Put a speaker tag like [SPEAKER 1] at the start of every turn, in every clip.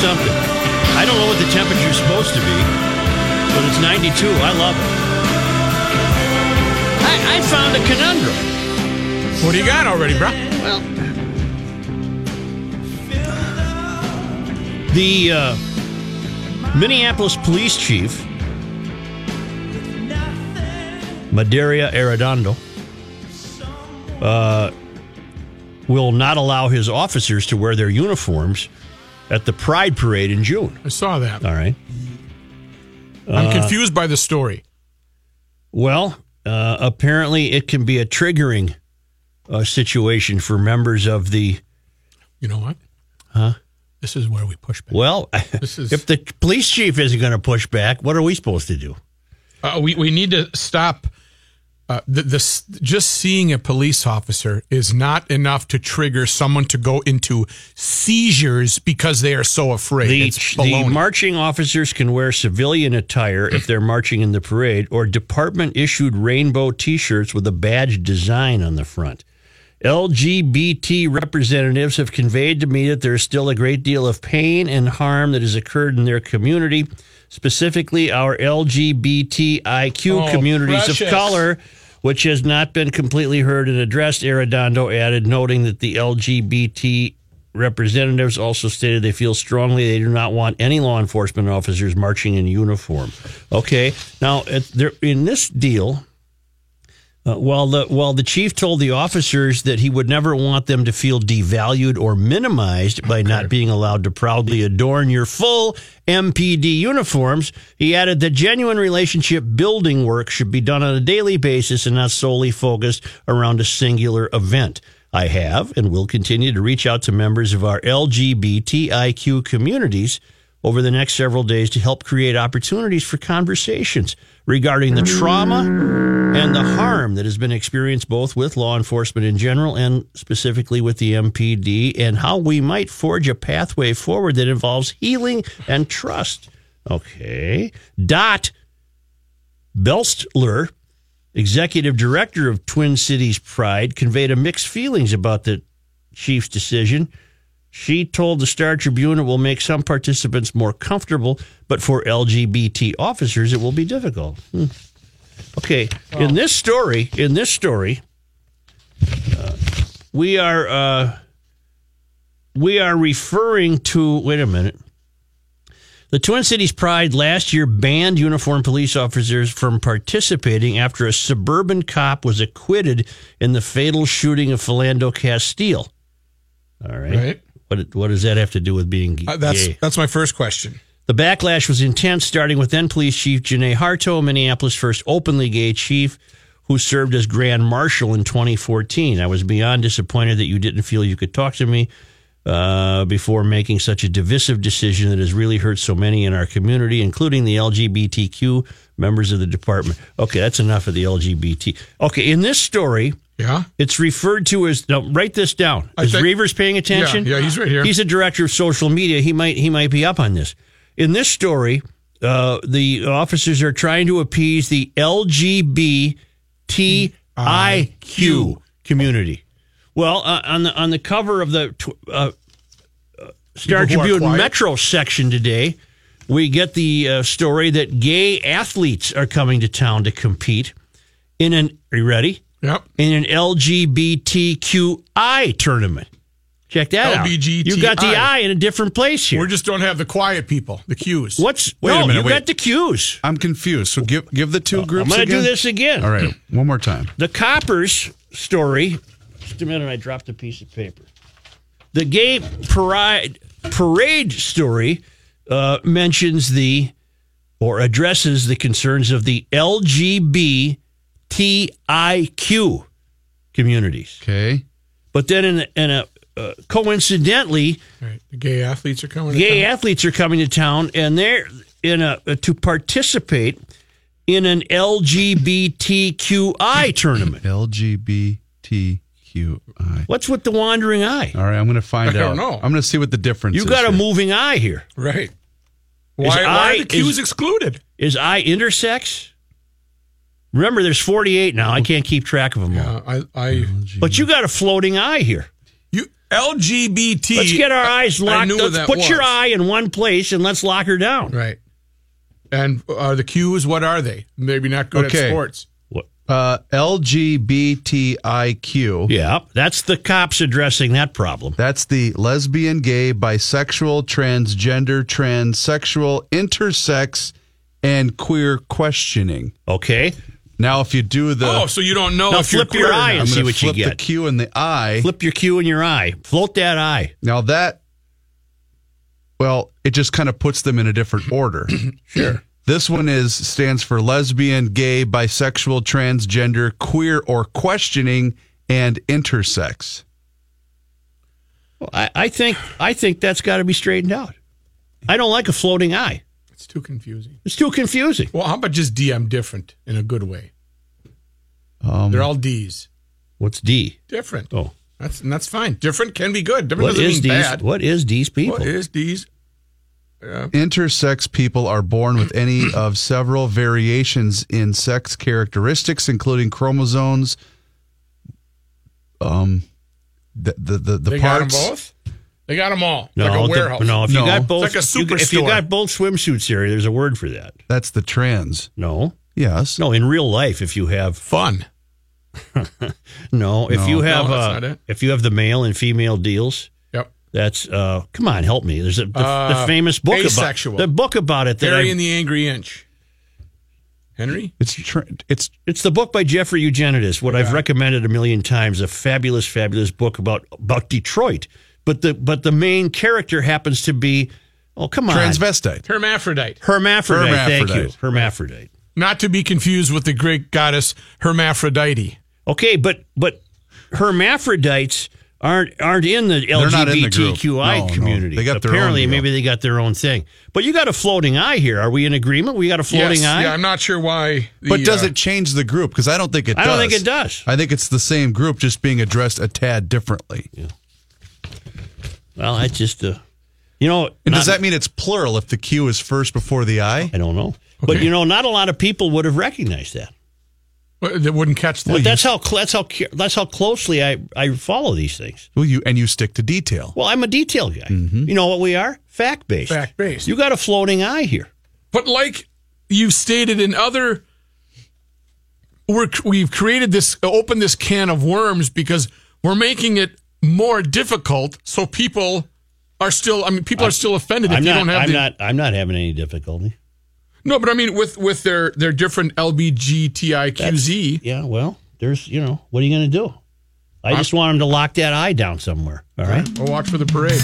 [SPEAKER 1] Something? I don't know what the temperature is supposed to be, but it's 92. I love it. I, I found a conundrum.
[SPEAKER 2] What do you got already, bro?
[SPEAKER 1] Well, the uh, Minneapolis police chief, Medaria Arradondo, uh, will not allow his officers to wear their uniforms at the Pride Parade in June.
[SPEAKER 2] I saw that.
[SPEAKER 1] All right.
[SPEAKER 2] I'm confused by the story.
[SPEAKER 1] Well, uh, apparently it can be a triggering uh, situation for members of the.
[SPEAKER 2] You know what?
[SPEAKER 1] Huh?
[SPEAKER 2] This is where we push back.
[SPEAKER 1] Well,
[SPEAKER 2] This is-
[SPEAKER 1] if the police chief isn't going to push back, what are we supposed to do?
[SPEAKER 2] Uh, we we need to stop. Uh, the, this just seeing a police officer is not enough to trigger someone to go into seizures because they are so afraid.
[SPEAKER 1] The, the marching officers can wear civilian attire if they're marching in the parade or department issued rainbow t shirts with a badge design on the front. LGBT representatives have conveyed to me that there is still a great deal of pain and harm that has occurred in their community, specifically our LGBTIQ
[SPEAKER 2] Oh,
[SPEAKER 1] communities
[SPEAKER 2] precious.
[SPEAKER 1] of color, which has not been completely heard and addressed, Arradondo added, noting that the LGBT representatives also stated they feel strongly they do not want any law enforcement officers marching in uniform. Okay, now there, in this deal, uh, while the while the chief told the officers that he would never want them to feel devalued or minimized by not being allowed to proudly adorn your full MPD uniforms, he added that genuine relationship building work should be done on a daily basis and not solely focused around a singular event. I have and will continue to reach out to members of our LGBTIQ communities over the next several days to help create opportunities for conversations regarding the trauma and the harm that has been experienced both with law enforcement in general and specifically with the MPD, and how we might forge a pathway forward that involves healing and trust. Okay. Dot Belstler, executive director of Twin Cities Pride, conveyed a mixed feelings about the chief's decision. She told the Star Tribune it will make some participants more comfortable, but for LGBT officers, it will be difficult. Hmm. Okay, in this story, in this story, uh, we are uh, we are referring to. Wait a minute. The Twin Cities Pride last year banned uniformed police officers from participating after a suburban cop was acquitted in the fatal shooting of Philando Castile. All right.
[SPEAKER 2] Right.
[SPEAKER 1] What, what does that have to do with being
[SPEAKER 2] Uh, that's
[SPEAKER 1] gay?
[SPEAKER 2] that's my first question.
[SPEAKER 1] The backlash was intense, starting with then police chief Janeé Harteau, Minneapolis' first openly gay chief, who served as grand marshal in 2014. I was beyond disappointed that you didn't feel you could talk to me uh, before making such a divisive decision that has really hurt so many in our community, including the LGBTQ members of the department. Okay, that's enough of the LGBT. Okay, in this story,
[SPEAKER 2] Yeah.
[SPEAKER 1] it's referred to as. Now, write this down.
[SPEAKER 2] I
[SPEAKER 1] Is
[SPEAKER 2] think-
[SPEAKER 1] Reavers paying attention?
[SPEAKER 2] Yeah, yeah, he's right here.
[SPEAKER 1] He's a director of social media. He might he might be up on this. In this story, uh, the officers are trying to appease the LGBTIQ community. Well, uh, on the on the cover of the tw- uh, uh, Star
[SPEAKER 2] People who are
[SPEAKER 1] Tribune. Metro section today, we get the uh, story that gay athletes are coming to town to compete in an. Are you ready?
[SPEAKER 2] Yep.
[SPEAKER 1] in an LGBTQI tournament. Check that out.
[SPEAKER 2] LBGTI.
[SPEAKER 1] You got the I in a different place here.
[SPEAKER 2] We just don't have the quiet people, the cues.
[SPEAKER 1] What's
[SPEAKER 3] Wait a
[SPEAKER 1] no?
[SPEAKER 3] minute,
[SPEAKER 1] you
[SPEAKER 3] wait.
[SPEAKER 1] got the cues.
[SPEAKER 3] I'm confused. So give give the two groups.
[SPEAKER 1] I'm going to do this again.
[SPEAKER 3] All right, one more time.
[SPEAKER 1] The coppers story. Just a minute. I dropped a piece of paper. The gay parade parade story uh, mentions the or addresses the concerns of the LGBTIQ communities.
[SPEAKER 3] Okay.
[SPEAKER 1] But then in a, in a uh, coincidentally,
[SPEAKER 2] Right. The gay athletes are coming. to
[SPEAKER 1] gay
[SPEAKER 2] town.
[SPEAKER 1] athletes are coming to town and they're in a to participate in an LGBTQI tournament.
[SPEAKER 3] LGBTQI.
[SPEAKER 1] What's with the wandering eye?
[SPEAKER 3] All right, I'm going to find
[SPEAKER 2] I don't
[SPEAKER 3] out.
[SPEAKER 2] know.
[SPEAKER 3] I'm going to see what the difference is.
[SPEAKER 1] You got a
[SPEAKER 3] here.
[SPEAKER 1] moving eye here.
[SPEAKER 2] Right.
[SPEAKER 1] Is
[SPEAKER 2] Why, why
[SPEAKER 1] I-
[SPEAKER 2] are the Q's
[SPEAKER 1] is-
[SPEAKER 2] excluded?
[SPEAKER 1] Is I intersex? Remember, there's 48 now. I can't keep track of them all.
[SPEAKER 2] Uh, I, I,
[SPEAKER 1] But you got a floating eye here.
[SPEAKER 2] you LGBT.
[SPEAKER 1] Let's get our eyes
[SPEAKER 2] I
[SPEAKER 1] locked.
[SPEAKER 2] knew
[SPEAKER 1] Let's
[SPEAKER 2] that
[SPEAKER 1] put your eye in one place and let's lock her down.
[SPEAKER 2] Right. And are the Q's? What are they? Maybe not good
[SPEAKER 3] Okay.
[SPEAKER 2] at sports.
[SPEAKER 1] What?
[SPEAKER 3] Uh, LGBTIQ.
[SPEAKER 1] Yeah, that's the cops addressing that problem.
[SPEAKER 3] That's the lesbian, gay, bisexual, transgender, transsexual, intersex, and queer questioning.
[SPEAKER 1] Okay,
[SPEAKER 3] Now, if you do the,
[SPEAKER 2] oh, so you don't know
[SPEAKER 1] Now
[SPEAKER 2] if you're
[SPEAKER 1] flip your eye
[SPEAKER 2] not.
[SPEAKER 3] I'm
[SPEAKER 1] see
[SPEAKER 3] going to
[SPEAKER 1] what you
[SPEAKER 3] flip the
[SPEAKER 1] get.
[SPEAKER 3] Q and the I.
[SPEAKER 1] flip your Q in your eye. Float that eye.
[SPEAKER 3] Now that, well, it just kind of puts them in a different order.
[SPEAKER 1] Sure.
[SPEAKER 3] This one is stands for lesbian, gay, bisexual, transgender, queer, or questioning, and intersex.
[SPEAKER 1] Well, I, I think I think that's got to be straightened out. I don't like a floating eye.
[SPEAKER 2] It's too confusing.
[SPEAKER 1] It's too confusing.
[SPEAKER 2] Well, how about just DM different in a good way?
[SPEAKER 3] Um,
[SPEAKER 2] They're all D's.
[SPEAKER 1] What's D?
[SPEAKER 2] Different.
[SPEAKER 1] Oh,
[SPEAKER 2] That's and that's fine. Different can be good. Different
[SPEAKER 1] what
[SPEAKER 2] doesn't
[SPEAKER 1] is
[SPEAKER 2] mean
[SPEAKER 1] D's?
[SPEAKER 2] bad.
[SPEAKER 1] What is D's people?
[SPEAKER 2] What is D's?
[SPEAKER 3] Intersex people are born with any of several variations in sex characteristics, including chromosomes. Um, the the the, the
[SPEAKER 2] They got them
[SPEAKER 3] parts.
[SPEAKER 2] both. They got them all.
[SPEAKER 1] No,
[SPEAKER 2] like a
[SPEAKER 1] the-
[SPEAKER 2] warehouse.
[SPEAKER 1] no. If you
[SPEAKER 3] No.
[SPEAKER 1] got
[SPEAKER 3] It's
[SPEAKER 1] both,
[SPEAKER 2] like a
[SPEAKER 1] you- if you got both swimsuits here, there's a word for that.
[SPEAKER 3] That's the trans.
[SPEAKER 1] No,
[SPEAKER 3] Yes.
[SPEAKER 1] no. In real life, if you have
[SPEAKER 2] Fun.
[SPEAKER 1] no, if
[SPEAKER 3] No.
[SPEAKER 1] you have
[SPEAKER 2] No,
[SPEAKER 1] uh, if you have the male and female deals,
[SPEAKER 2] Yep.
[SPEAKER 1] that's uh, come on, help me. There's a the, the
[SPEAKER 2] Uh,
[SPEAKER 1] famous book
[SPEAKER 2] asexual.
[SPEAKER 1] about the book about it that
[SPEAKER 2] Harry
[SPEAKER 1] I,
[SPEAKER 2] and the Angry Inch. Henry?
[SPEAKER 3] It's tra- it's
[SPEAKER 1] It's the book by Jeffrey Eugenides, what I've recommended a million times, a fabulous, fabulous book about about Detroit. But the but the main character happens to be oh come on
[SPEAKER 3] transvestite.
[SPEAKER 2] Hermaphrodite.
[SPEAKER 1] hermaphrodite. Thank you,
[SPEAKER 3] Hermaphrodite.
[SPEAKER 1] hermaphrodite.
[SPEAKER 2] Not to be confused with the Greek goddess Hermaphrodite.
[SPEAKER 1] Okay, but but hermaphrodites aren't aren't in the
[SPEAKER 3] They're in the group.
[SPEAKER 1] LGBTQI
[SPEAKER 3] No, no.
[SPEAKER 1] community.
[SPEAKER 3] They got their
[SPEAKER 1] Apparently,
[SPEAKER 3] deal.
[SPEAKER 1] maybe they got their own thing. But you got a floating eye here. Are we in agreement? We got a floating
[SPEAKER 2] yes.
[SPEAKER 1] eye.
[SPEAKER 2] Yeah, I'm not sure why. the,
[SPEAKER 3] But does
[SPEAKER 2] uh,
[SPEAKER 3] it change the group? Because I don't think it.
[SPEAKER 1] I don't think it does.
[SPEAKER 3] I think it's the same group, just being addressed a tad differently.
[SPEAKER 1] Well, that's just a, you know.
[SPEAKER 3] And does
[SPEAKER 1] not-
[SPEAKER 3] that mean it's plural if the Q is first before the I?
[SPEAKER 1] I don't know. But you know, not a lot of people would have recognized that.
[SPEAKER 2] Well, They wouldn't catch the.
[SPEAKER 1] But that's how that's how that's how closely I I follow these things.
[SPEAKER 3] Well, you and you stick to detail.
[SPEAKER 1] Well, I'm a detail guy. Mm-hmm. You know what we are? Fact based.
[SPEAKER 2] Fact-based.
[SPEAKER 1] You got a floating eye here.
[SPEAKER 2] But like you've stated in other, we're, we've created this, opened this can of worms because we're making it more difficult. So people are still, I mean, people are still offended if
[SPEAKER 1] I'm
[SPEAKER 2] you
[SPEAKER 1] not.
[SPEAKER 2] don't have
[SPEAKER 1] I'm
[SPEAKER 2] the.
[SPEAKER 1] not. I'm not having any difficulty.
[SPEAKER 2] No, but I mean, with with their their different LBGTIQZ.
[SPEAKER 1] Yeah. Well, there's. You know, what are you going to do? I just want him to lock that eye down somewhere. All right.
[SPEAKER 2] We'll watch for the parade.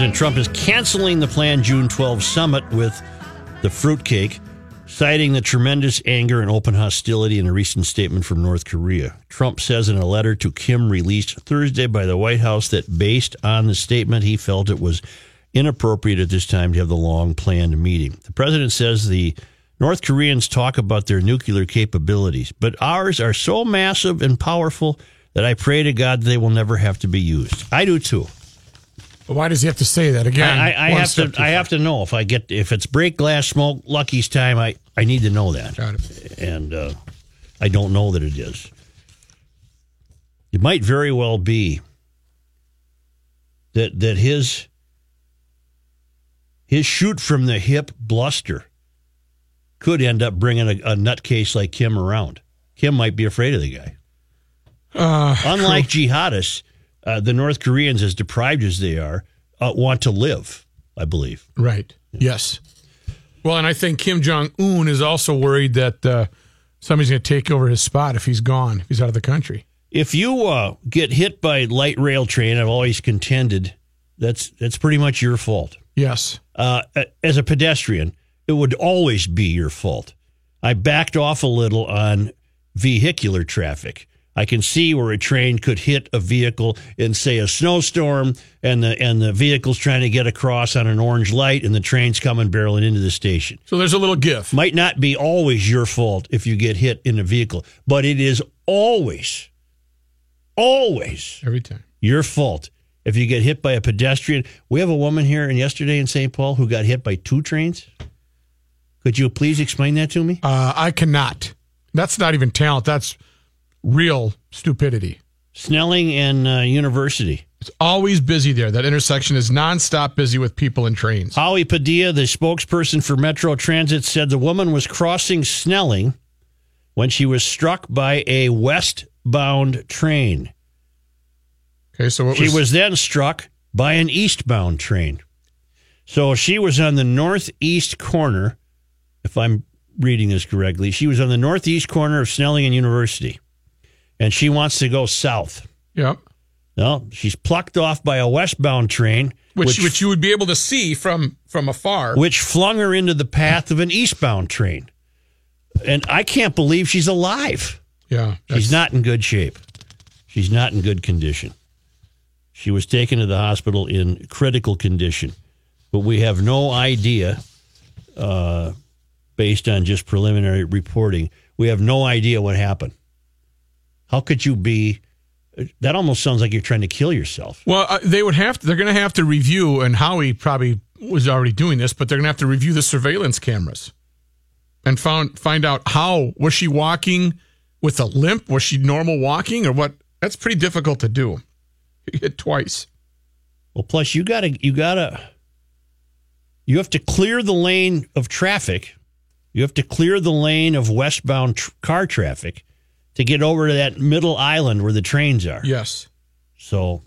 [SPEAKER 1] President Trump is canceling the planned June 12 summit with the fruitcake, citing the tremendous anger and open hostility in a recent statement from North Korea. Trump says in a letter to Kim released Thursday by the White House that based on the statement, he felt it was inappropriate at this time to have the long planned meeting. The president says the North Koreans talk about their nuclear capabilities, but ours are so massive and powerful that I pray to God they will never have to be used. I do too.
[SPEAKER 2] Why does he have to say that again?
[SPEAKER 1] I, I, I have to. I
[SPEAKER 2] far.
[SPEAKER 1] have to know if I get if it's break glass smoke Lucky's time. I I need to know that,
[SPEAKER 2] Got it.
[SPEAKER 1] and uh, I don't know that it is. It might very well be that that his his shoot from the hip bluster could end up bringing a, a nutcase like Kim around. Kim might be afraid of the guy.
[SPEAKER 2] Uh,
[SPEAKER 1] Unlike jihadists, uh, the North Koreans, as deprived as they are, uh, want to live. I believe.
[SPEAKER 2] right. Yes. Well, and I think Kim Jong Un is also worried that uh, somebody's going to take over his spot if he's gone, if he's out of the country.
[SPEAKER 1] If you uh, get hit by light rail train, I've always contended that's that's pretty much your fault.
[SPEAKER 2] Yes.
[SPEAKER 1] Uh, as a pedestrian, it would always be your fault. I backed off a little on vehicular traffic. I can see where a train could hit a vehicle in, say, a snowstorm, and the and the vehicle's trying to get across on an orange light, and the train's coming barreling into the station.
[SPEAKER 2] So there's a little gif.
[SPEAKER 1] Might not be always your fault if you get hit in a vehicle, but it is always, always
[SPEAKER 2] Every time.
[SPEAKER 1] your fault if you get hit by a pedestrian. We have a woman here and yesterday in St. Paul who got hit by two trains. Could you please explain that to me?
[SPEAKER 2] Uh, I cannot. That's not even talent. That's real stupidity.
[SPEAKER 1] Snelling and uh, University.
[SPEAKER 2] It's always busy there. That intersection is nonstop busy with people and trains.
[SPEAKER 1] Howie Padilla, the spokesperson for Metro Transit, said the woman was crossing Snelling when she was struck by a westbound train.
[SPEAKER 2] Okay, so what
[SPEAKER 1] She
[SPEAKER 2] was,
[SPEAKER 1] was then struck by an eastbound train. So she was on the northeast corner, if I'm reading this correctly. She was on the northeast corner of Snelling and University, and she wants to go south.
[SPEAKER 2] Yep.
[SPEAKER 1] Well, she's plucked off by a westbound train,
[SPEAKER 2] Which, which you would be able to see from from afar.
[SPEAKER 1] which flung her into the path of an eastbound train. And I can't believe she's alive.
[SPEAKER 2] yeah,
[SPEAKER 1] She's not in good shape. She's not in good condition. She was taken to the hospital in critical condition, but we have no idea, uh, based on just preliminary reporting, we have no idea what happened. How could you be? That almost sounds like you're trying to kill yourself.
[SPEAKER 2] Well, uh, they would have. To, they're going to have to review, and Howie probably was already doing this, but they're going to have to review the surveillance cameras and found find out how was she walking with a limp? Was she normal walking, or what? That's pretty difficult to do. Hit twice.
[SPEAKER 1] Well, plus you gotta you gotta you have to clear the lane of traffic. You have to clear the lane of westbound tr- car traffic to get over to that middle island where the trains are.
[SPEAKER 2] Yes.
[SPEAKER 1] So,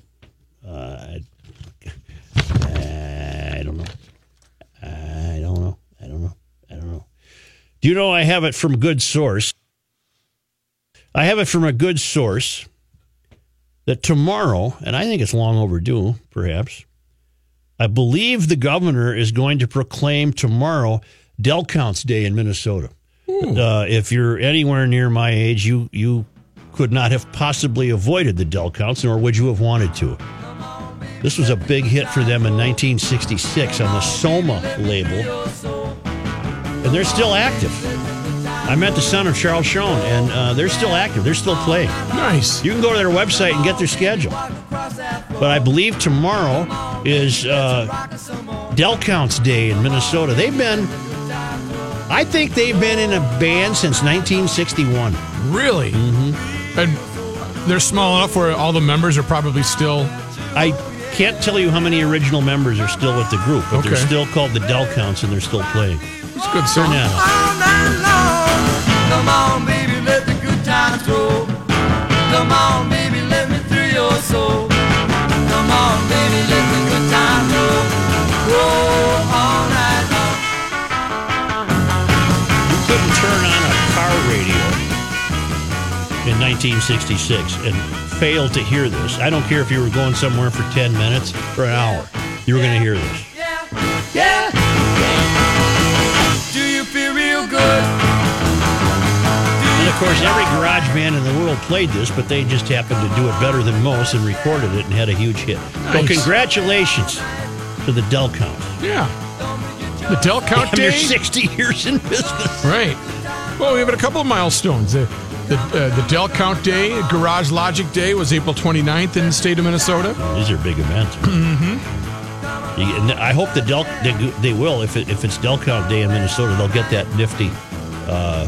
[SPEAKER 1] uh, I don't know. I don't know. I don't know. I don't know. Do you know I have it from a good source? I have it from a good source that tomorrow, and I think it's long overdue, perhaps. I believe the governor is going to proclaim tomorrow Del Counts Day in Minnesota. Uh, if you're anywhere near my age, you you could not have possibly avoided the Del Counts, nor would you have wanted to. This was a big hit for them in 1966 on the Soma label, and they're still active. I met the son of Charles Schoen, and uh, they're still active. They're still playing.
[SPEAKER 2] Nice.
[SPEAKER 1] You can go to their website and get their schedule. But I believe tomorrow is uh, Del Counts Day in Minnesota. They've been, I think they've been in a band since 1961.
[SPEAKER 2] Really? Mm-hmm. And they're small enough where all the members are probably still.
[SPEAKER 1] I can't tell you how many original members are still with the group, but they're still called the Del Counts and they're still playing.
[SPEAKER 2] It's good
[SPEAKER 1] Turn
[SPEAKER 2] song.
[SPEAKER 1] that on.
[SPEAKER 4] all night long. Come on, baby, let the good times roll. Come on, baby,
[SPEAKER 1] 1966 and failed to hear this. I don't care if you were going somewhere for 10 minutes or an hour. You were going to hear this.
[SPEAKER 4] Yeah, yeah, yeah. Do you feel real good?
[SPEAKER 1] And of course, every garage band in the world played this, but they just happened to do it better than most and recorded it and had a huge hit. So, congratulations to the Del Counts.
[SPEAKER 2] Yeah. The Del Count
[SPEAKER 1] And they're
[SPEAKER 2] Day.
[SPEAKER 1] 60 years in business.
[SPEAKER 2] Right. Well, we have a couple of milestones. The the, uh, the Del Count Day, Garage Logic Day, was April 29th in the state of Minnesota.
[SPEAKER 1] These are big events. Mm-hmm. I hope the Del they, they will if it, if it's Del Count Day in Minnesota, they'll get that nifty uh,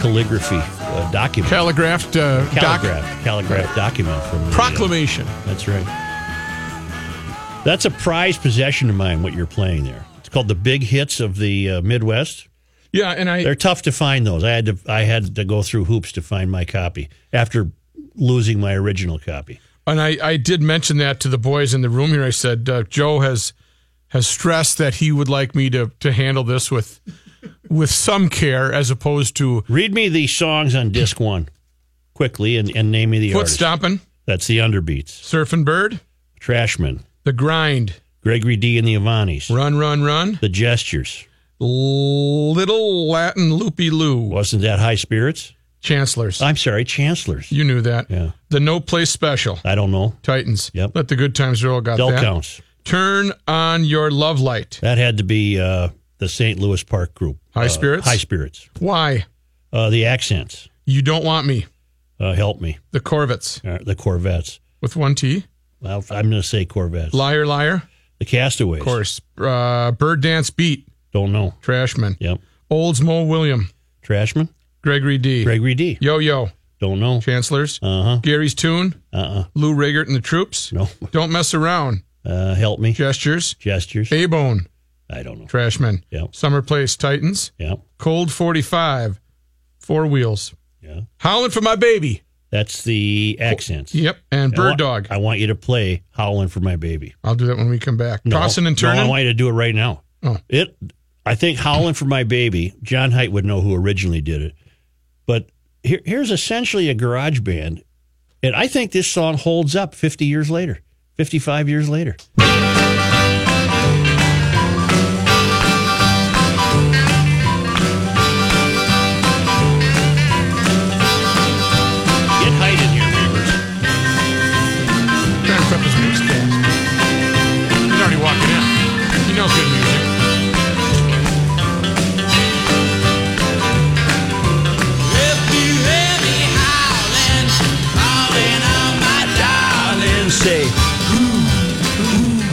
[SPEAKER 1] calligraphy uh, document,
[SPEAKER 2] Calligraphed uh, doc-
[SPEAKER 1] calligraph, calligraph document from the, uh,
[SPEAKER 2] proclamation.
[SPEAKER 1] That's right. That's a prized possession of mine. What you're playing there. It's called the Big Hits of the uh, Midwest.
[SPEAKER 2] Yeah, and I
[SPEAKER 1] They're tough to find. Those I had to I had to go through hoops to find my copy after losing my original copy.
[SPEAKER 2] and I, I did mention that to the boys in the room here. I said uh, Joe has has stressed that he would like me to to handle this with with some care as opposed to
[SPEAKER 1] Read me the songs on disc one quickly and, and name me the
[SPEAKER 2] foot
[SPEAKER 1] artist.
[SPEAKER 2] stomping,
[SPEAKER 1] That's the Underbeats.
[SPEAKER 2] surfing bird,
[SPEAKER 1] Trashmen.
[SPEAKER 2] the grind,
[SPEAKER 1] Gregory D and the Avanis.
[SPEAKER 2] run, run, run,
[SPEAKER 1] The Gestures.
[SPEAKER 2] Little Latin loopy loo,
[SPEAKER 1] Wasn't that High Spirits?
[SPEAKER 2] chancellors.
[SPEAKER 1] I'm sorry, Chancellors.
[SPEAKER 2] You knew that.
[SPEAKER 1] Yeah.
[SPEAKER 2] The no place special,
[SPEAKER 1] I don't know.
[SPEAKER 2] Titans.
[SPEAKER 1] Yep.
[SPEAKER 2] Let the good times roll. Got
[SPEAKER 1] Del
[SPEAKER 2] that.
[SPEAKER 1] counts.
[SPEAKER 2] Turn on your love light.
[SPEAKER 1] That had to be uh, the St. Louis Park group.
[SPEAKER 2] High
[SPEAKER 1] Uh,
[SPEAKER 2] Spirits?
[SPEAKER 1] High Spirits.
[SPEAKER 2] Why?
[SPEAKER 1] Uh, the Accents.
[SPEAKER 2] You don't want me.
[SPEAKER 1] Uh, help me.
[SPEAKER 2] The Corvettes
[SPEAKER 1] Uh, the Corvettes.
[SPEAKER 2] with one T.
[SPEAKER 1] Well, I'm going to say Corvettes.
[SPEAKER 2] Liar, liar.
[SPEAKER 1] the Castaways.
[SPEAKER 2] Of course. Uh, Bird dance beat.
[SPEAKER 1] Don't know.
[SPEAKER 2] Trashmen.
[SPEAKER 1] Yep.
[SPEAKER 2] Oldsmo William.
[SPEAKER 1] Trashmen.
[SPEAKER 2] Gregory D.
[SPEAKER 1] Gregory D.
[SPEAKER 2] Yo yo.
[SPEAKER 1] Don't know.
[SPEAKER 2] Chancellors.
[SPEAKER 1] Uh huh.
[SPEAKER 2] Gary's Tune.
[SPEAKER 1] Uh uh
[SPEAKER 2] Lou Rigert and the Troops.
[SPEAKER 1] No.
[SPEAKER 2] Don't mess around.
[SPEAKER 1] Uh, help me.
[SPEAKER 2] Gestures.
[SPEAKER 1] Gestures.
[SPEAKER 2] A Bone.
[SPEAKER 1] I don't know.
[SPEAKER 2] Trashmen.
[SPEAKER 1] Yep.
[SPEAKER 2] Summer Place Titans.
[SPEAKER 1] Yep.
[SPEAKER 2] Cold 45. Four Wheels.
[SPEAKER 1] Yeah.
[SPEAKER 2] Howling for my baby.
[SPEAKER 1] That's the Accents.
[SPEAKER 2] Yep. And
[SPEAKER 1] I
[SPEAKER 2] Bird Dog.
[SPEAKER 1] I want you to play "Howling for My Baby."
[SPEAKER 2] I'll do that when we come back.
[SPEAKER 1] No,
[SPEAKER 2] Tossing and
[SPEAKER 1] No, I want you to do it right now.
[SPEAKER 2] Oh.
[SPEAKER 1] It. I think "Howling for My Baby." John Height would know who originally did it, but here, here's essentially a garage band, and I think this song holds up 50 years later, 55 years later.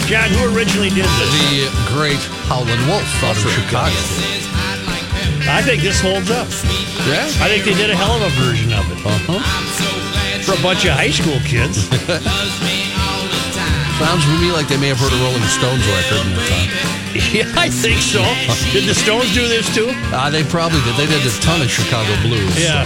[SPEAKER 1] John, who originally did this?
[SPEAKER 5] The great Howlin' Wolf out of Chicago.
[SPEAKER 1] I think this holds up.
[SPEAKER 5] Yeah.
[SPEAKER 1] I think they did a hell of a version of it.
[SPEAKER 5] Uh-huh.
[SPEAKER 1] For a bunch of high school kids.
[SPEAKER 5] Sounds to me like they may have heard a Rolling Stones record in their time.
[SPEAKER 1] yeah, I think so. Did the Stones do this too?
[SPEAKER 5] Uh, they probably did. They did a ton of Chicago blues.
[SPEAKER 1] Yeah.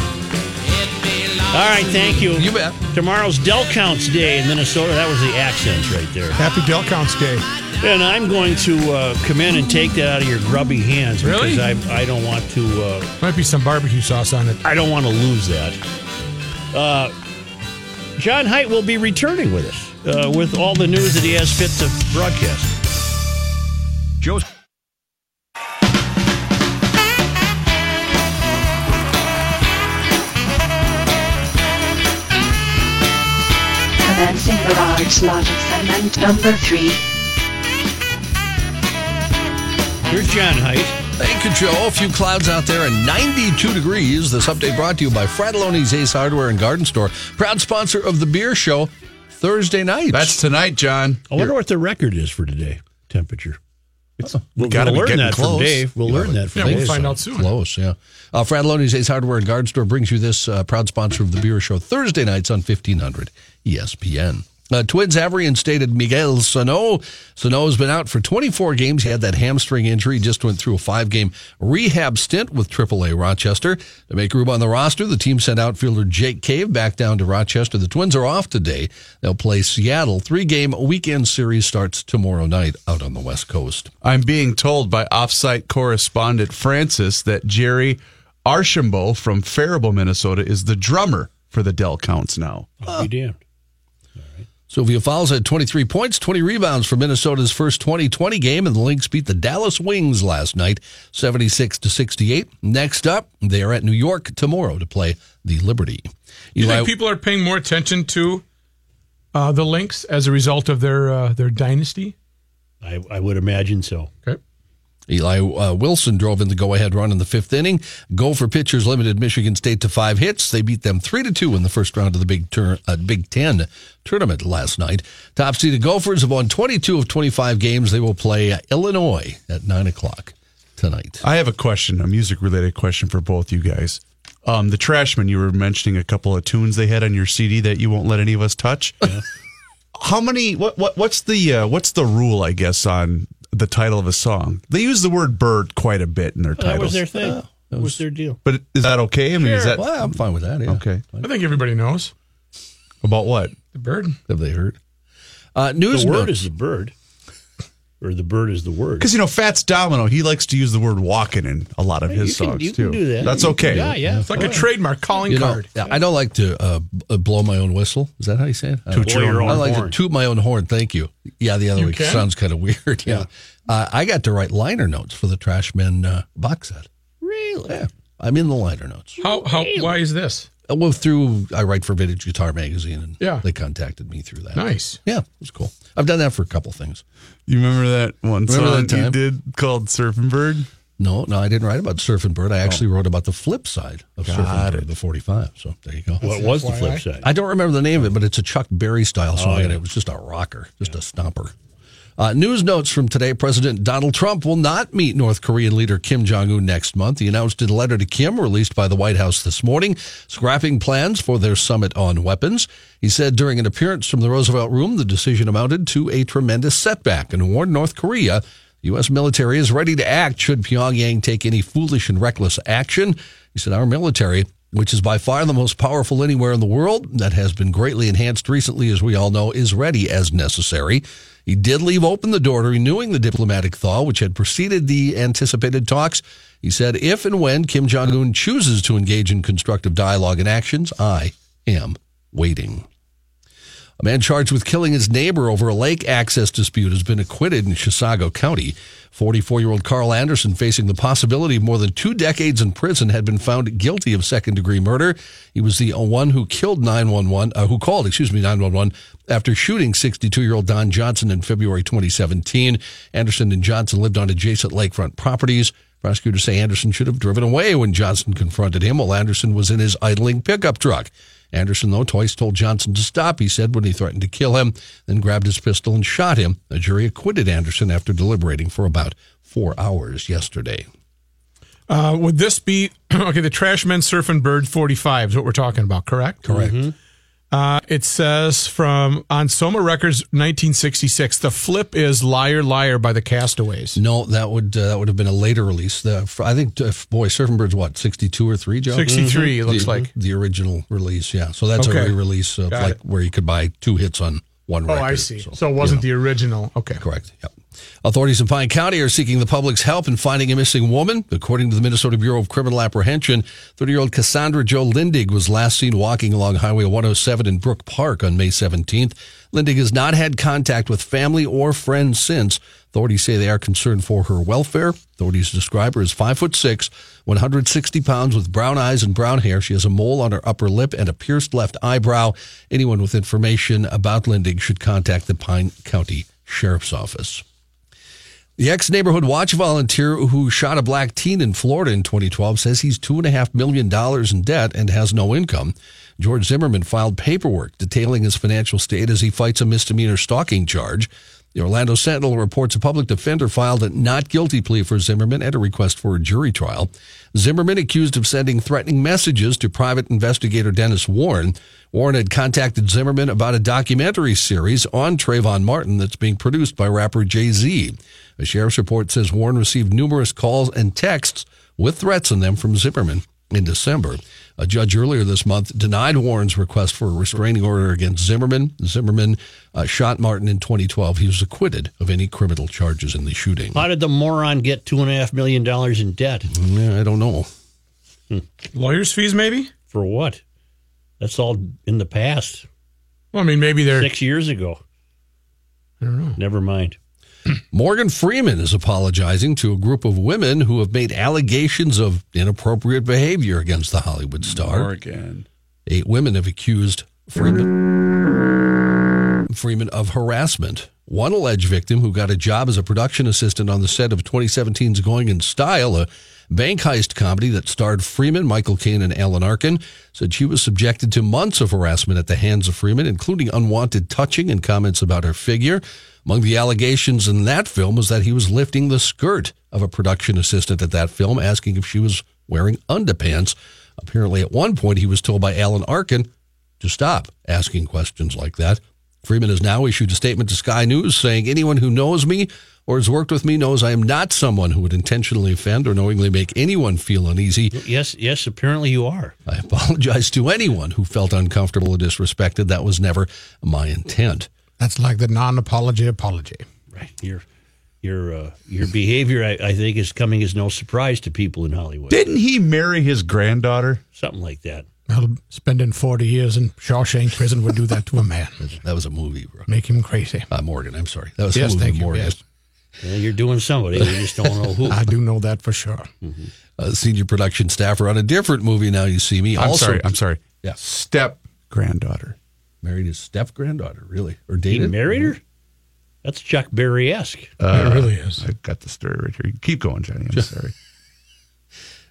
[SPEAKER 1] All right, thank you.
[SPEAKER 5] You bet.
[SPEAKER 1] Tomorrow's Del Counts Day in Minnesota. That was the accents right there.
[SPEAKER 2] Happy Del Counts Day.
[SPEAKER 1] And I'm going to uh, come in and take that out of your grubby hands
[SPEAKER 2] Really?
[SPEAKER 1] because I, I don't want to. Uh,
[SPEAKER 2] Might be some barbecue sauce on it.
[SPEAKER 1] I don't want to lose that. Uh, John Height will be returning with us uh, with all the news that he has fit to broadcast. Joe.
[SPEAKER 6] Commencing Garage Logic segment number 3.
[SPEAKER 1] Here's John Height.
[SPEAKER 5] Thank you, Joe. A few clouds out there and 92 degrees. This update brought to you by Fratallone's Ace Hardware and Garden Store, proud sponsor of the beer show Thursday night.
[SPEAKER 3] That's tonight, John.
[SPEAKER 1] I wonder what the record is for today. Temperature. we'll
[SPEAKER 3] gotta be
[SPEAKER 1] learn
[SPEAKER 3] getting
[SPEAKER 1] that from. Dave. We'll learn that from
[SPEAKER 2] Yeah, we'll
[SPEAKER 1] Dave.
[SPEAKER 2] find out soon.
[SPEAKER 5] Close, yeah. Uh, Fratallone's Ace Hardware and Garden Store brings you this uh, proud sponsor of the beer show Thursday nights on 1500 ESPN. Uh, Twins have reinstated Miguel Sano. Sano has been out for 24 games. He had that hamstring injury. Just went through a five-game rehab stint with AAA Rochester. To make room on the roster, the team sent outfielder Jake Cave back down to Rochester. The Twins are off today. They'll play Seattle. Three-game weekend series starts tomorrow night out on the West Coast.
[SPEAKER 3] I'm being told by offsite correspondent Francis that Jerry Archambault from Faribault, Minnesota, is the drummer for the Del Counts now.
[SPEAKER 1] I'll be damned.
[SPEAKER 5] Sylvia Fowles had 23 points, 20 rebounds for Minnesota's first 2020 game, and the Lynx beat the Dallas Wings last night, 76 to 68. Next up, they are at New York tomorrow to play the Liberty.
[SPEAKER 2] You
[SPEAKER 5] Eli,
[SPEAKER 2] think people are paying more attention to uh, the Lynx as a result of their uh, their dynasty?
[SPEAKER 1] I, I would imagine so.
[SPEAKER 2] Okay.
[SPEAKER 5] Eli uh, Wilson drove in the go-ahead run in the fifth inning. Gopher pitchers limited Michigan State to five hits. They beat them three to two in the first round of the Big Tur- uh, Big Ten tournament last night. Top seeded Gophers have won 22 of 25 games. They will play Illinois at nine o'clock tonight.
[SPEAKER 3] I have a question, a music related question for both you guys. Um, the Trashmen, you were mentioning a couple of tunes they had on your CD that you won't let any of us touch. How many? What? What? What's the? Uh, what's the rule? I guess on the title of a song. They use the word "bird" quite a bit in their titles.
[SPEAKER 1] That was
[SPEAKER 3] titles.
[SPEAKER 1] their thing. that was their deal.
[SPEAKER 3] but is that okay? I mean, is that
[SPEAKER 5] Well, I'm fine with that. Yeah.
[SPEAKER 3] okay?
[SPEAKER 2] I think everybody knows
[SPEAKER 3] About what?
[SPEAKER 2] the bird.
[SPEAKER 5] Have they heard? Uh, news
[SPEAKER 1] The word
[SPEAKER 5] note-
[SPEAKER 1] is the bird. Or the bird is the word.
[SPEAKER 3] Because you know, Fats Domino, he likes to use the word "walking" in a lot of his
[SPEAKER 1] you can,
[SPEAKER 3] songs
[SPEAKER 1] you
[SPEAKER 3] too.
[SPEAKER 1] can do that.
[SPEAKER 3] That's
[SPEAKER 1] You-
[SPEAKER 3] okay.
[SPEAKER 1] Yeah, yeah.
[SPEAKER 2] It's like a trademark calling
[SPEAKER 5] You know,
[SPEAKER 2] card.
[SPEAKER 5] yeah, I don't like to uh, blow my own whistle. Is that how you say it? I
[SPEAKER 1] Toot
[SPEAKER 5] don't-
[SPEAKER 1] your own
[SPEAKER 5] I like
[SPEAKER 1] horn.
[SPEAKER 5] to toot my own horn. Thank you. Yeah, the other
[SPEAKER 2] You
[SPEAKER 5] way
[SPEAKER 2] can?
[SPEAKER 5] sounds kind of weird. Yeah, uh, I got to write liner notes for the Trashmen uh, box set.
[SPEAKER 1] Really?
[SPEAKER 5] Yeah, I'm in the liner notes.
[SPEAKER 2] How how why is this?
[SPEAKER 5] Uh, Well, through I write for Vintage Guitar Magazine, and
[SPEAKER 2] Yeah.
[SPEAKER 5] they contacted me through that.
[SPEAKER 2] Nice.
[SPEAKER 5] Yeah, it was cool. I've done that for a couple things.
[SPEAKER 3] You remember that one
[SPEAKER 5] Remember
[SPEAKER 3] song
[SPEAKER 5] that
[SPEAKER 3] you did called "Surfing Bird"?
[SPEAKER 5] No, no, I didn't write about Surfing Bird. I actually wrote about the flip side of Surfing
[SPEAKER 3] Got
[SPEAKER 5] Bird, the 45. So there you go.
[SPEAKER 1] What was the flip side?
[SPEAKER 5] I don't remember the name of it, but it's a Chuck Berry style song,
[SPEAKER 1] yeah.
[SPEAKER 5] and it was just a rocker, just a stomper. Uh, news notes from today President Donald Trump will not meet North Korean leader Kim Jong un next month. He announced in a letter to Kim, released by the White House this morning, scrapping plans for their summit on weapons. He said during an appearance from the Roosevelt Room, the decision amounted to a tremendous setback and warned North Korea the U.S. military is ready to act should Pyongyang take any foolish and reckless action. He said, Our military, which is by far the most powerful anywhere in the world, that has been greatly enhanced recently, as we all know, is ready as necessary. He did leave open the door to renewing the diplomatic thaw, which had preceded the anticipated talks. He said, If and when Kim Jong un chooses to engage in constructive dialogue and actions, I am waiting. A man charged with killing his neighbor over a lake access dispute has been acquitted in Chisago County. 44 year old Carl Anderson, facing the possibility of more than two decades in prison, had been found guilty of second degree murder. He was the one who killed 911, uh, who called, excuse me, 911 after shooting 62 year old Don Johnson in February 2017. Anderson and Johnson lived on adjacent lakefront properties. Prosecutors say Anderson should have driven away when Johnson confronted him while Anderson was in his idling pickup truck. Anderson, though, twice told Johnson to stop, he said, when he threatened to kill him, then grabbed his pistol and shot him. A jury acquitted Anderson after deliberating for about four hours yesterday.
[SPEAKER 2] Uh, would this be okay? The Trashmen Surfing Bird 45 is what we're talking about, correct?
[SPEAKER 5] Correct.
[SPEAKER 2] Uh, it says from on Soma Records 1966. The flip is "Liar Liar" by the Castaways.
[SPEAKER 5] No, that would uh, that would have been a later release. The, I think, uh, boy, Surfing Bird's what, 62 or 3, Joe?
[SPEAKER 2] 63, it looks
[SPEAKER 5] the,
[SPEAKER 2] like.
[SPEAKER 5] The original release, yeah. So that's
[SPEAKER 2] Okay.
[SPEAKER 5] a re release of
[SPEAKER 2] Got
[SPEAKER 5] like
[SPEAKER 2] it.
[SPEAKER 5] where you could buy two hits on one. record.
[SPEAKER 2] Oh, I see. So, it wasn't the original. Okay.
[SPEAKER 5] Correct. Yep. Authorities in Pine County are seeking the public's help in finding a missing woman. According to the Minnesota Bureau of Criminal Apprehension, 30 year old Cassandra Joe Lindig was last seen walking along Highway 107 in Brook Park on May 17th. Lindig has not had contact with family or friends since. Authorities say they are concerned for her welfare. Authorities describe her as 5 foot 6, 160 pounds with brown eyes and brown hair. She has a mole on her upper lip and a pierced left eyebrow. Anyone with information about Lindig should contact the Pine County Sheriff's Office. The ex neighborhood watch volunteer who shot a black teen in Florida in 2012 says he's $2.5 million in debt and has no income. George Zimmerman filed paperwork detailing his financial state as he fights a misdemeanor stalking charge. The Orlando Sentinel reports a public defender filed a not guilty plea for Zimmerman and a request for a jury trial. Zimmerman accused of sending threatening messages to private investigator Dennis Warren. Warren had contacted Zimmerman about a documentary series on Trayvon Martin that's being produced by rapper Jay Z. A sheriff's report says Warren received numerous calls and texts with threats in them from Zimmerman in December. A judge earlier this month denied Warren's request for a restraining order against Zimmerman. Zimmerman uh, shot Martin in 2012. He was acquitted of any criminal charges in the shooting.
[SPEAKER 1] How did the moron get two and a half million dollars in debt?
[SPEAKER 5] Yeah, I don't know.
[SPEAKER 2] Lawyers' fees, maybe.
[SPEAKER 1] For what? That's all in the past.
[SPEAKER 2] Well, I mean, maybe they're.
[SPEAKER 1] Six years ago. I don't know. Never mind.
[SPEAKER 5] Morgan Freeman is apologizing to a group of women who have made allegations of inappropriate behavior against the Hollywood star.
[SPEAKER 3] Oregon.
[SPEAKER 5] Eight women have accused Freeman, Freeman of harassment. One alleged victim, who got a job as a production assistant on the set of 2017's Going in Style, a bank heist comedy that starred Freeman, Michael Caine, and Alan Arkin, said she was subjected to months of harassment at the hands of Freeman, including unwanted touching and comments about her figure. Among the allegations in that film was that he was lifting the skirt of a production assistant at that film, asking if she was wearing underpants. Apparently, at one point, he was told by Alan Arkin to stop asking questions like that. Freeman has now issued a statement to Sky News saying anyone who knows me or has worked with me knows I am not someone who would intentionally offend or knowingly make anyone feel uneasy.
[SPEAKER 1] Yes, yes, apparently you are.
[SPEAKER 5] I apologize to anyone who felt uncomfortable or disrespected. That was never my intent.
[SPEAKER 2] That's like the non-apology apology.
[SPEAKER 1] Right. You're your uh, your behavior, I, I think, is coming as no surprise to people in Hollywood.
[SPEAKER 3] Didn't he marry his granddaughter?
[SPEAKER 1] Something like that.
[SPEAKER 2] Well, spending 40 years in Shawshank prison would do that to a man.
[SPEAKER 5] That was a movie, bro.
[SPEAKER 2] Make him crazy.
[SPEAKER 5] Uh, Morgan, I'm sorry. That was
[SPEAKER 2] Yes,
[SPEAKER 5] a movie,
[SPEAKER 2] thank you.
[SPEAKER 5] Morgan.
[SPEAKER 2] Yes.
[SPEAKER 1] Yeah, you're doing somebody. We just don't know who.
[SPEAKER 2] I do know that for sure.
[SPEAKER 5] Uh, senior production staffer on a different movie. Now you see me.
[SPEAKER 3] I'm
[SPEAKER 5] also
[SPEAKER 3] sorry. I'm sorry.
[SPEAKER 5] Yeah.
[SPEAKER 3] Step granddaughter.
[SPEAKER 5] married his step granddaughter. Really, or
[SPEAKER 1] He
[SPEAKER 5] dated?
[SPEAKER 1] married her. That's Chuck Berry esque.
[SPEAKER 2] it really is.
[SPEAKER 3] I got the story right here. Keep going, Johnny. I'm sorry.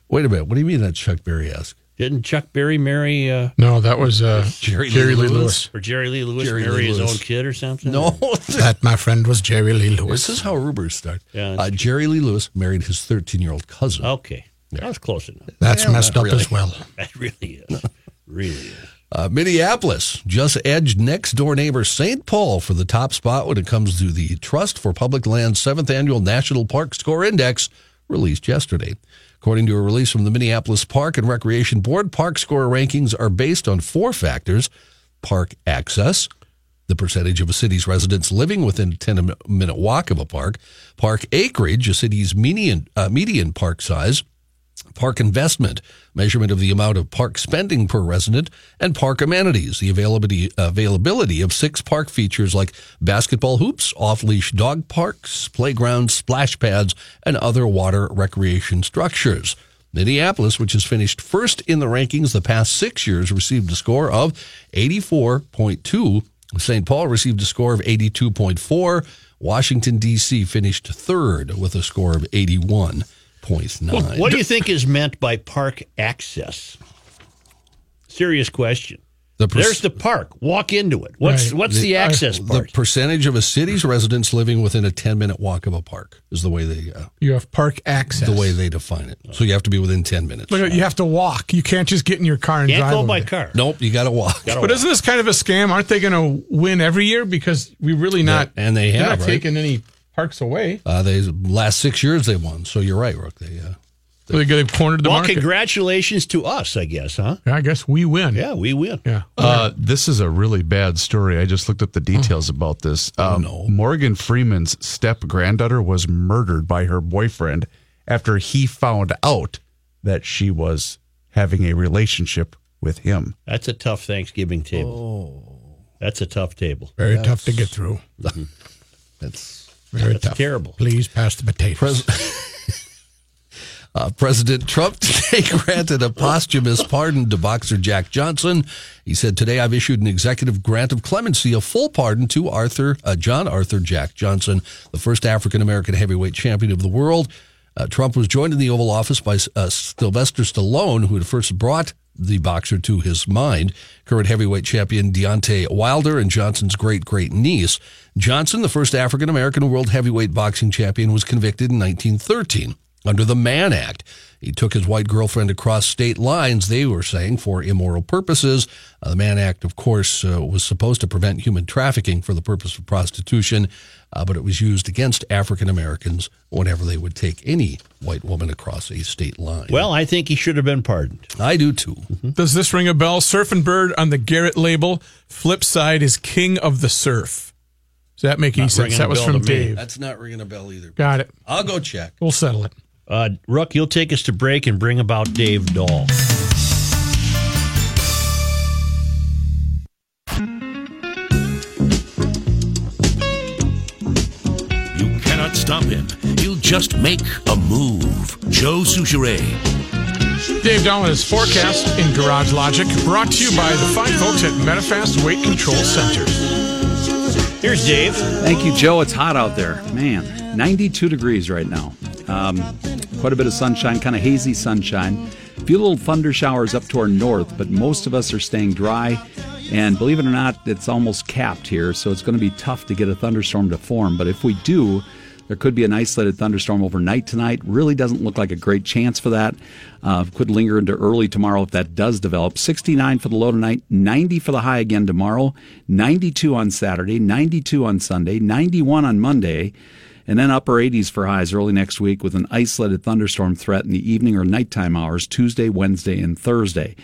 [SPEAKER 5] Wait a minute. What do you mean that's Chuck Berry esque?
[SPEAKER 1] Didn't Chuck Berry marry uh,
[SPEAKER 2] No, that was uh,
[SPEAKER 5] Jerry
[SPEAKER 2] Jerry,
[SPEAKER 5] Lee
[SPEAKER 2] Lee
[SPEAKER 5] Lewis?
[SPEAKER 2] Lewis.
[SPEAKER 1] or Jerry Lee Lewis
[SPEAKER 5] Jerry
[SPEAKER 1] marry
[SPEAKER 5] Lee
[SPEAKER 1] his
[SPEAKER 5] Lewis.
[SPEAKER 1] own kid or something?
[SPEAKER 5] No,
[SPEAKER 2] That, my friend, was Jerry Lee Lewis.
[SPEAKER 5] this is how rumors start.
[SPEAKER 1] Yeah,
[SPEAKER 5] uh, Jerry Lee Lewis married his 13 year old cousin.
[SPEAKER 1] Okay, that was close enough.
[SPEAKER 2] That's
[SPEAKER 5] Well,
[SPEAKER 2] messed up
[SPEAKER 5] really.
[SPEAKER 2] as well.
[SPEAKER 1] That really is. really is.
[SPEAKER 5] Uh, Minneapolis just edged next door neighbor St. Paul for the top spot when it comes to the Trust for Public Land's seventh annual National Park Score Index released yesterday. According to a release from the Minneapolis Park and Recreation Board, park score rankings are based on four factors. Park access, the percentage of a city's residents living within a 10 minute walk of a park, park acreage, a city's median, uh, median park size, park investment, measurement of the amount of park spending per resident, and park amenities, the availability availability of six park features like basketball hoops, off-leash dog parks, playgrounds, splash pads, and other water recreation structures. Minneapolis, which has finished first in the rankings the past six years, received a score of 84.2. St. Paul received a score of 82.4. Washington, D.C. finished third with a score of 81.9.
[SPEAKER 1] What, what do you think is meant by park access? Serious question.
[SPEAKER 5] The pers-
[SPEAKER 1] There's the park. Walk into it. What's
[SPEAKER 2] Right.
[SPEAKER 1] what's the, access
[SPEAKER 5] the
[SPEAKER 1] part?
[SPEAKER 5] percentage of a city's residents living within a 10 minute walk of a park is the way they uh,
[SPEAKER 2] You have park access.
[SPEAKER 5] the way they define it. So you have to be within 10 minutes.
[SPEAKER 2] Look, you have to walk. You can't just get in your car and
[SPEAKER 1] Can't
[SPEAKER 2] drive.
[SPEAKER 1] go
[SPEAKER 2] over
[SPEAKER 1] by
[SPEAKER 2] there.
[SPEAKER 1] car.
[SPEAKER 5] Nope, you got to walk.
[SPEAKER 1] Gotta
[SPEAKER 2] But
[SPEAKER 1] walk.
[SPEAKER 2] isn't this kind of a scam? Aren't they going to win every year because we really not?
[SPEAKER 5] and they have,
[SPEAKER 2] not
[SPEAKER 5] right?
[SPEAKER 2] taking any parks away.
[SPEAKER 5] Uh, they last six years they won. So you're right, Rook. They uh,
[SPEAKER 2] They they've cornered the market.
[SPEAKER 1] well,
[SPEAKER 2] market.
[SPEAKER 1] congratulations to us, I guess, huh?
[SPEAKER 2] Yeah, I guess we win.
[SPEAKER 1] Yeah, we win.
[SPEAKER 2] Yeah.
[SPEAKER 3] Uh, this is a really bad story. I just looked up the details about this. Um,
[SPEAKER 5] no.
[SPEAKER 3] Morgan Freeman's step granddaughter was murdered by her boyfriend after he found out that she was having a relationship with him.
[SPEAKER 1] That's a tough Thanksgiving table.
[SPEAKER 5] Oh.
[SPEAKER 1] That's a tough table.
[SPEAKER 2] Very tough to get through.
[SPEAKER 5] that's
[SPEAKER 2] Very
[SPEAKER 1] That's
[SPEAKER 2] tough.
[SPEAKER 1] terrible.
[SPEAKER 2] Please pass the potatoes.
[SPEAKER 5] Uh, President Trump today granted a posthumous pardon to boxer Jack Johnson. He said, Today I've issued an executive grant of clemency, a full pardon to Arthur, uh, John Arthur Jack Johnson, the first African American heavyweight champion of the world. Uh, Trump was joined in the Oval Office by uh, Sylvester Stallone, who had first brought the boxer to his mind. Current heavyweight champion Deontay Wilder and Johnson's great great niece. Johnson, the first African American world heavyweight boxing champion, was convicted in 1913 under the Mann Act. He took his white girlfriend across state lines, they were saying, for immoral purposes. Uh, the Mann Act, of course, uh, was supposed to prevent human trafficking for the purpose of prostitution, uh, but it was used against African Americans whenever they would take any white woman across a state line.
[SPEAKER 1] Well, I think he should have been pardoned.
[SPEAKER 5] I do too.
[SPEAKER 2] Does this ring a bell? Surfing Bird on the Garrett label. Flip side is King of the Surf. Does that make any sense? That was from. Dave.
[SPEAKER 5] That's not ringing a bell either.
[SPEAKER 2] Got it.
[SPEAKER 5] I'll go check.
[SPEAKER 2] We'll settle it.
[SPEAKER 1] Uh, Rook, you'll take us to break and bring about Dave Dahl.
[SPEAKER 7] You cannot stop him. He'll just make a move. Joe Soucheray.
[SPEAKER 2] Dave Dolan's forecast in Garage Logic, brought to you by the fine folks at Metafast Weight Control Centers.
[SPEAKER 1] Here's Dave.
[SPEAKER 8] Thank you, Joe. It's hot out there. Man, 92 degrees right now. Um, quite a bit of sunshine, kind of hazy sunshine. A few little thunder showers up to our north, but most of us are staying dry. And believe it or not, it's almost capped here, so it's going to be tough to get a thunderstorm to form. But if we do, there could be an isolated thunderstorm overnight tonight. Really doesn't look like a great chance for that. Uh, could linger into early tomorrow if that does develop. 69 for the low tonight, 90 for the high again tomorrow, 92 on Saturday, 92 on Sunday, 91 on Monday, and then upper 80s for highs early next week with an isolated thunderstorm threat in the evening or nighttime hours Tuesday, Wednesday, and Thursday.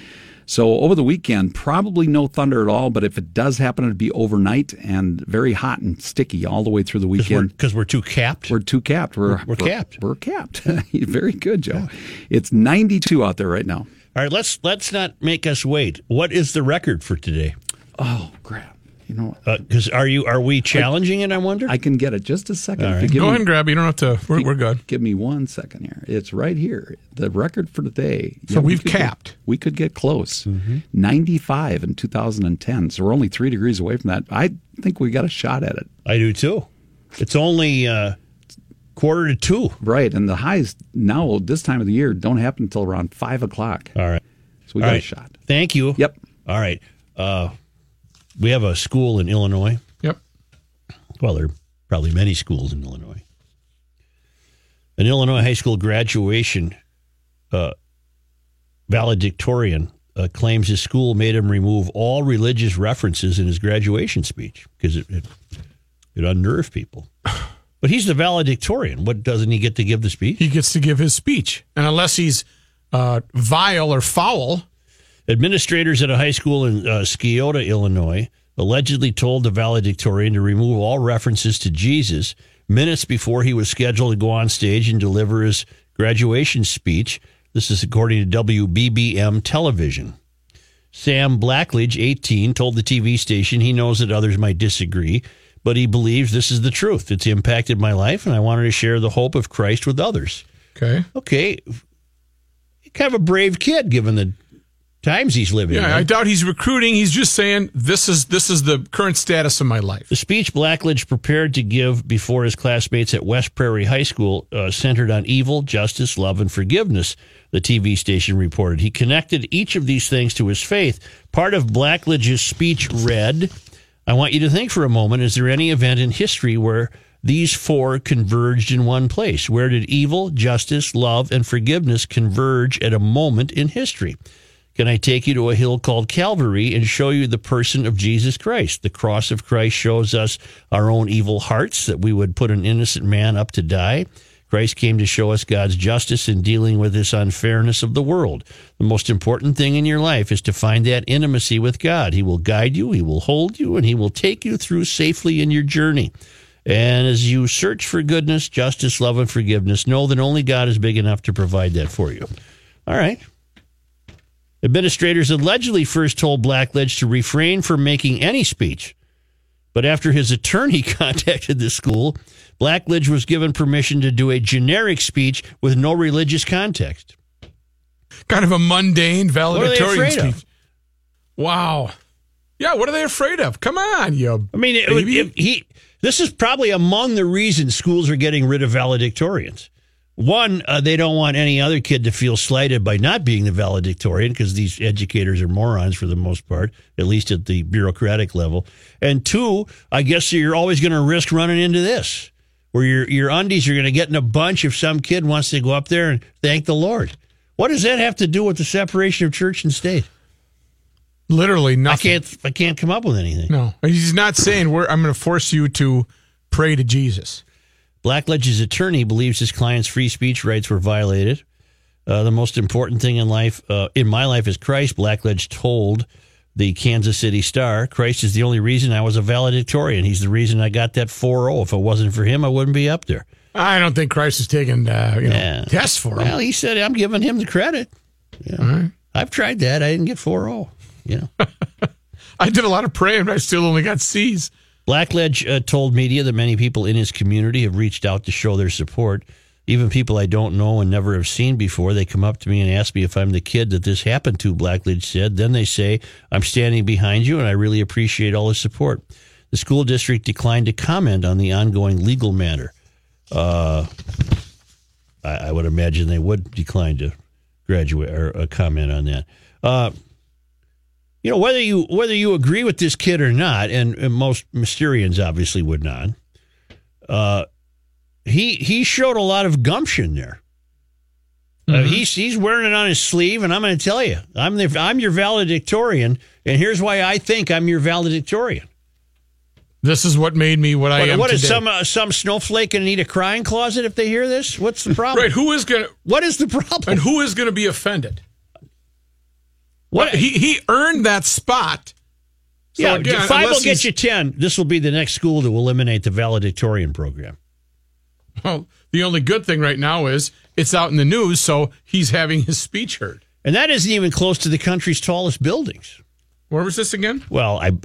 [SPEAKER 8] So over the weekend, probably no thunder at all. But if it does happen, it'd be overnight and very hot and sticky all the way through the weekend.
[SPEAKER 1] Because we're, we're too capped.
[SPEAKER 8] We're too capped. We're,
[SPEAKER 1] We're capped.
[SPEAKER 8] We're, capped. very good, Joe. It's 92 out there right now.
[SPEAKER 1] All right, let's let's not make us wait. What is the record for today?
[SPEAKER 8] Oh crap! You know,
[SPEAKER 1] Because are you are we challenging it? I wonder.
[SPEAKER 8] I can get it just a second.
[SPEAKER 1] Right.
[SPEAKER 2] Go
[SPEAKER 8] me-
[SPEAKER 2] ahead and grab it. You don't have to. We're, we're good.
[SPEAKER 8] Give me one second here. It's right here. The record for today.
[SPEAKER 2] So
[SPEAKER 8] we
[SPEAKER 2] we've
[SPEAKER 8] could get-
[SPEAKER 2] capped.
[SPEAKER 8] we could get close. 95 in 2010. So we're only three degrees away from that. I think we got a shot at it.
[SPEAKER 1] I do too. It's only uh, quarter to two.
[SPEAKER 8] Right. And the highs now, this time of the year, don't happen until around five o'clock.
[SPEAKER 1] All right.
[SPEAKER 8] So we
[SPEAKER 1] All
[SPEAKER 8] got
[SPEAKER 1] right.
[SPEAKER 8] a shot.
[SPEAKER 1] Thank you.
[SPEAKER 8] Yep.
[SPEAKER 1] All right. Uh, we have a school in Illinois.
[SPEAKER 2] Yep.
[SPEAKER 1] Well, there are probably many schools in Illinois. An Illinois high school graduation uh, valedictorian uh, claims his school made him remove all religious references in his graduation speech because it, it it unnerved people. But he's the valedictorian. What doesn't he get to give the speech?
[SPEAKER 2] He gets to give his speech, and unless he's uh, vile or foul,
[SPEAKER 1] Administrators at a high school in uh, Sciota, Illinois, allegedly told the valedictorian to remove all references to Jesus minutes before he was scheduled to go on stage and deliver his graduation speech. This is according to WBBM television. Sam Blackledge, 18, told the TV station he knows that others might disagree, but he believes this is the truth. It's impacted my life, and I wanted to share the hope of Christ with others.
[SPEAKER 2] okay.
[SPEAKER 1] Okay, kind of a brave kid given the times he's living in.
[SPEAKER 2] Yeah, I doubt he's recruiting. He's just saying this is this is the current status of my life.
[SPEAKER 1] The speech Blackledge prepared to give before his classmates at West Prairie High School uh, centered on evil, justice, love, and forgiveness, the TV station reported. He connected each of these things to his faith. Part of Blackledge's speech read I want you to think for a moment is there any event in history where these four converged in one place? Where did evil, justice, love, and forgiveness converge at a moment in history? Can I take you to a hill called Calvary and show you the person of Jesus Christ? The cross of Christ shows us our own evil hearts, that we would put an innocent man up to die. Christ came to show us God's justice in dealing with this unfairness of the world. The most important thing in your life is to find that intimacy with God. He will guide you, He will hold you, and He will take you through safely in your journey. And as you search for goodness, justice, love, and forgiveness, know that only God is big enough to provide that for you. All right. Administrators allegedly first told Blackledge to refrain from making any speech. But after his attorney contacted the school, Blackledge was given permission to do a generic speech with no religious context.
[SPEAKER 2] Kind of a mundane valedictorian
[SPEAKER 1] afraid of?
[SPEAKER 2] speech. Wow. Yeah, what are they afraid of? Come on, you.
[SPEAKER 1] I mean, it, it- he. This is probably among the reasons schools are getting rid of valedictorians. One, uh, they don't want any other kid to feel slighted by not being the valedictorian because these educators are morons for the most part, at least at the bureaucratic level. And two, I guess you're always going to risk running into this, where your your undies are going to get in a bunch if some kid wants to go up there and thank the Lord. What does that have to do with the separation of church and state?
[SPEAKER 2] Literally nothing.
[SPEAKER 1] I can't. I can't come up with anything.
[SPEAKER 2] No, he's not saying we're. I'm going to force you to pray to Jesus.
[SPEAKER 1] Blackledge's attorney believes his client's free speech rights were violated. Uh, the most important thing in life, uh, in my life, is Christ. Blackledge told the Kansas City Star, "Christ is the only reason I was a valedictorian. He's the reason I got that 4-0. If it wasn't for him, I wouldn't be up there."
[SPEAKER 2] I don't think Christ is taking uh, you know,
[SPEAKER 1] Yeah.
[SPEAKER 2] tests for him.
[SPEAKER 1] Well, he said, "I'm giving him the credit." Yeah. I've tried that. I didn't get 4-0. You know.
[SPEAKER 2] I did a lot of praying, but I still only got C's.
[SPEAKER 1] Blackledge uh, told media that many people in his community have reached out to show their support. Even people I don't know and never have seen before, they come up to me and ask me if I'm the kid that this happened to, Blackledge said. Then they say, I'm standing behind you and I really appreciate all the support. The school district declined to comment on the ongoing legal matter. Uh, I, I would imagine they would decline to graduate or uh, comment on that. Uh, you know whether you whether you agree with this kid or not, and, and most Mysterians obviously would not. Uh, he he showed a lot of gumption there. Uh, he's he's wearing it on his sleeve, and I'm going to tell you, I'm the I'm your valedictorian, and here's why I think I'm your valedictorian.
[SPEAKER 2] This is what made me what I
[SPEAKER 1] What,
[SPEAKER 2] am
[SPEAKER 1] what is
[SPEAKER 2] today.
[SPEAKER 1] some uh, some snowflake going to need a crying closet if they hear this? What's the problem?
[SPEAKER 2] right? Who is going to
[SPEAKER 1] What is the problem?
[SPEAKER 2] and who is going to be offended?
[SPEAKER 1] What?
[SPEAKER 2] He he earned that spot. So
[SPEAKER 1] yeah,
[SPEAKER 2] again,
[SPEAKER 1] five will get you ten. This will be the next school to eliminate the valedictorian program.
[SPEAKER 2] Well, the only good thing right now is it's out in the news, so he's having his speech heard.
[SPEAKER 1] And that isn't even close to the country's tallest buildings.
[SPEAKER 2] Where was this again?
[SPEAKER 1] Well, I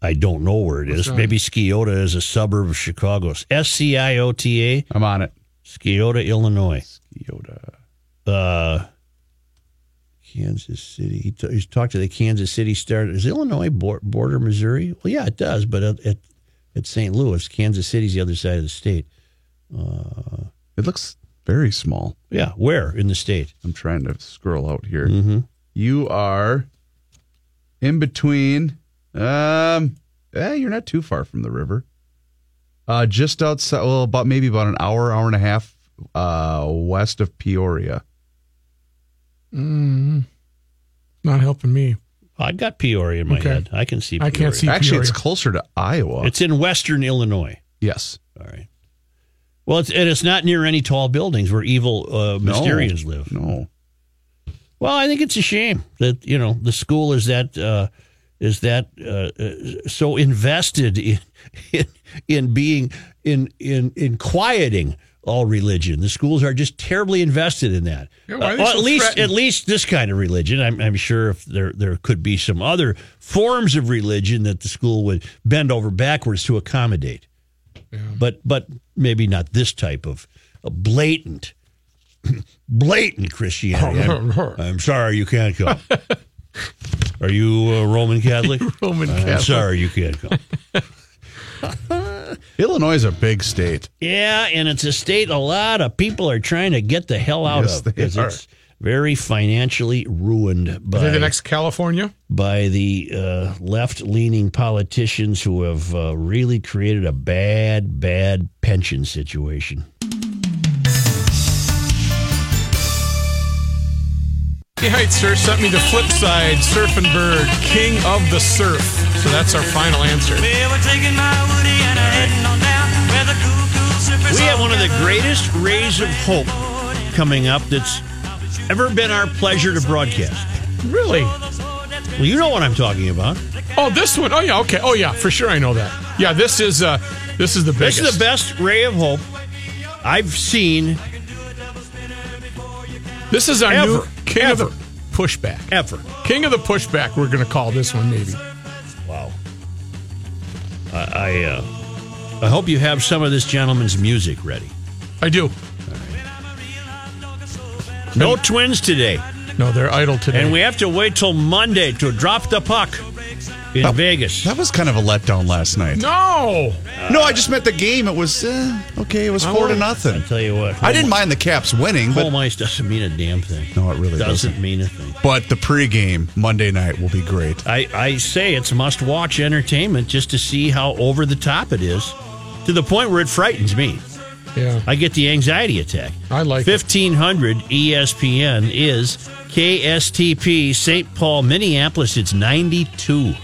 [SPEAKER 1] I don't know where it is.
[SPEAKER 2] that?
[SPEAKER 1] Maybe Sciota is a suburb of Chicago. S C I O T A,
[SPEAKER 3] I'm on it.
[SPEAKER 1] Sciota, Illinois.
[SPEAKER 3] Yoda.
[SPEAKER 1] Uh, Kansas City. He, t- he's talked to the Kansas City Star. Does Illinois bor- border Missouri? Well, yeah, it does. But at, at, at St. Louis, Kansas City's the other side of the state.
[SPEAKER 3] It looks very small.
[SPEAKER 1] Yeah, where in the state?
[SPEAKER 3] I'm trying to scroll out here.
[SPEAKER 1] Mm-hmm.
[SPEAKER 3] You are in between. Um, eh, you're not too far from the river. Uh, just outside. Well, about maybe about an hour, hour and a half uh, west of Peoria.
[SPEAKER 2] Not helping me.
[SPEAKER 1] I've got Peoria in my
[SPEAKER 2] Okay.
[SPEAKER 1] head. I can see.
[SPEAKER 2] I can't see
[SPEAKER 3] Actually, it's closer to Iowa.
[SPEAKER 1] It's in western Illinois.
[SPEAKER 3] yes.
[SPEAKER 1] All right. Well, it's, and it's not near any tall buildings where evil uh, Mysterians
[SPEAKER 3] no,
[SPEAKER 1] live.
[SPEAKER 3] No.
[SPEAKER 1] Well, I think it's a shame that you know the school is that uh, is that uh, uh, so invested in, in in being in in in quieting all religion. The schools are just terribly invested in that.
[SPEAKER 2] Yeah, why are they
[SPEAKER 1] Uh,
[SPEAKER 2] so
[SPEAKER 1] at least
[SPEAKER 2] threatened?
[SPEAKER 1] at least this kind of religion. I'm, I'm sure if there there could be some other forms of religion that the school would bend over backwards to accommodate. But but maybe not this type of blatant blatant Christianity. I'm, I'm sorry you can't come. Are you a Roman Catholic?
[SPEAKER 2] Roman Catholic.
[SPEAKER 1] I'm
[SPEAKER 2] Catholic.
[SPEAKER 1] sorry you can't come.
[SPEAKER 3] Illinois is a big state.
[SPEAKER 1] Yeah, and it's a state a lot of people are trying to get the hell out
[SPEAKER 3] Yes,
[SPEAKER 1] of because it's very financially ruined
[SPEAKER 2] Is
[SPEAKER 1] by
[SPEAKER 2] the next California?
[SPEAKER 1] by the uh, left-leaning politicians who have uh, really created a bad, bad pension situation.
[SPEAKER 2] Hey, Heights Surf sent me the flip side, Surfing Bird, King of the Surf. So that's our final answer.
[SPEAKER 1] We have one of the greatest rays of hope coming up that's ever been our pleasure to broadcast.
[SPEAKER 2] Really?
[SPEAKER 1] Well, you know what I'm talking about.
[SPEAKER 2] Oh, this one. Oh yeah, okay. Oh yeah, for sure I know that. Yeah, this is uh this is the
[SPEAKER 1] This is the best ray of hope I've seen
[SPEAKER 2] This is our
[SPEAKER 1] Ever.
[SPEAKER 2] new King
[SPEAKER 1] Ever.
[SPEAKER 2] of the Pushback.
[SPEAKER 1] ever.
[SPEAKER 2] King of the Pushback, we're going to call this one maybe.
[SPEAKER 1] Wow. I I, uh, I hope you have some of this gentleman's music ready.
[SPEAKER 2] I do.
[SPEAKER 1] No twins today,
[SPEAKER 2] No, they're idle today.
[SPEAKER 1] and we have to wait till Monday to drop the puck in Vegas.
[SPEAKER 3] That was kind of a letdown last night.
[SPEAKER 2] No.
[SPEAKER 3] No, I just meant the game. It was eh, okay. It was four to nothing.
[SPEAKER 1] I Tell you what,
[SPEAKER 3] I didn't mind the Caps winning, but
[SPEAKER 1] Home ice doesn't mean a damn thing.
[SPEAKER 3] No, it really
[SPEAKER 1] doesn't,
[SPEAKER 3] doesn't.
[SPEAKER 1] mean a thing.
[SPEAKER 3] but the pregame Monday night will be great.
[SPEAKER 1] I, I say it's must watch entertainment just to see how over the top it is to the point where it frightens me.
[SPEAKER 2] Yeah.
[SPEAKER 1] I get the anxiety attack.
[SPEAKER 2] I like it.
[SPEAKER 1] 1500 ESPN is KSTP St. Paul, Minneapolis. It's 92.